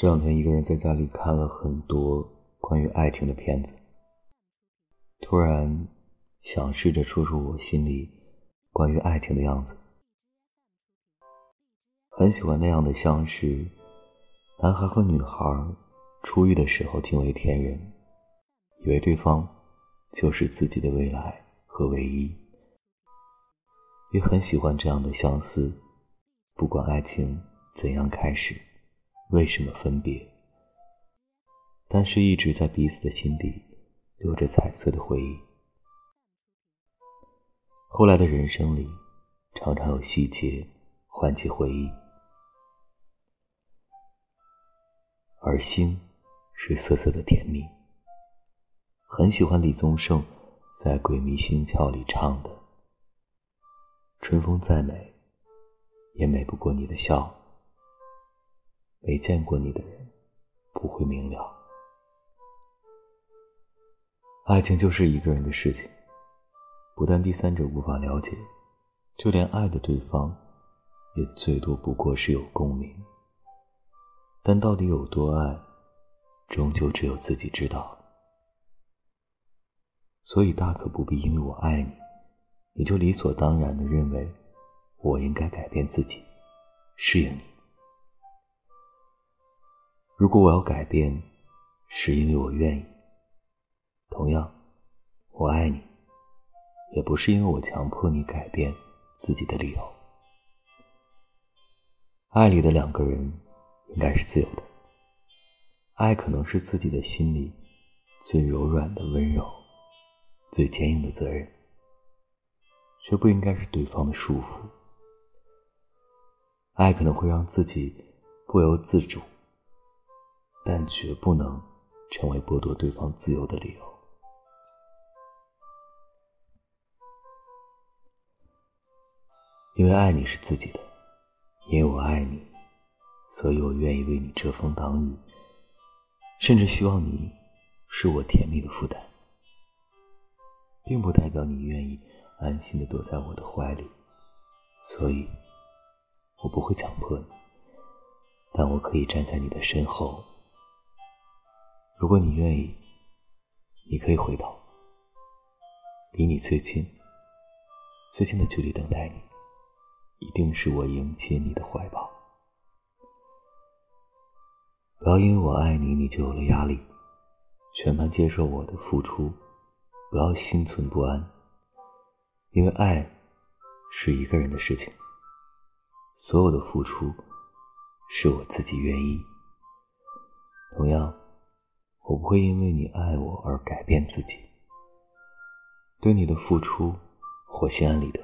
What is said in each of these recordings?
这两天一个人在家里看了很多关于爱情的片子，突然想试着说说我心里关于爱情的样子。很喜欢那样的相识，男孩和女孩初遇的时候惊为天人，以为对方就是自己的未来和唯一，也很喜欢这样的相似，不管爱情怎样开始。为什么分别？但是一直在彼此的心底留着彩色的回忆。后来的人生里，常常有细节唤起回忆，而心是涩涩的甜蜜。很喜欢李宗盛在《鬼迷心窍》里唱的：“春风再美，也美不过你的笑。”没见过你的人不会明了，爱情就是一个人的事情，不但第三者无法了解，就连爱的对方也最多不过是有共鸣。但到底有多爱，终究只有自己知道。所以大可不必因为我爱你，你就理所当然的认为我应该改变自己，适应你。如果我要改变，是因为我愿意。同样，我爱你，也不是因为我强迫你改变自己的理由。爱里的两个人应该是自由的。爱可能是自己的心里最柔软的温柔，最坚硬的责任，却不应该是对方的束缚。爱可能会让自己不由自主。但绝不能成为剥夺对方自由的理由。因为爱你是自己的，因为我爱你，所以我愿意为你遮风挡雨，甚至希望你是我甜蜜的负担，并不代表你愿意安心的躲在我的怀里，所以，我不会强迫你，但我可以站在你的身后。如果你愿意，你可以回头，离你最近、最近的距离等待你，一定是我迎接你的怀抱。不要因为我爱你，你就有了压力，全盘接受我的付出。不要心存不安，因为爱是一个人的事情，所有的付出是我自己愿意。同样。我不会因为你爱我而改变自己，对你的付出，我心安理得，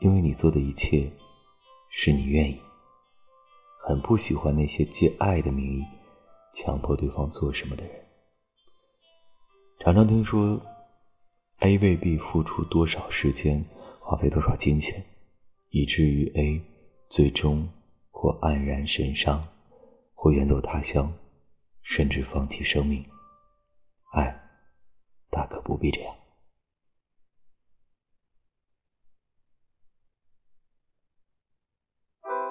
因为你做的一切是你愿意。很不喜欢那些借爱的名义强迫对方做什么的人。常常听说，A 为 B 付出多少时间，花费多少金钱，以至于 A 最终或黯然神伤，或远走他乡。甚至放弃生命，爱大可不必这样。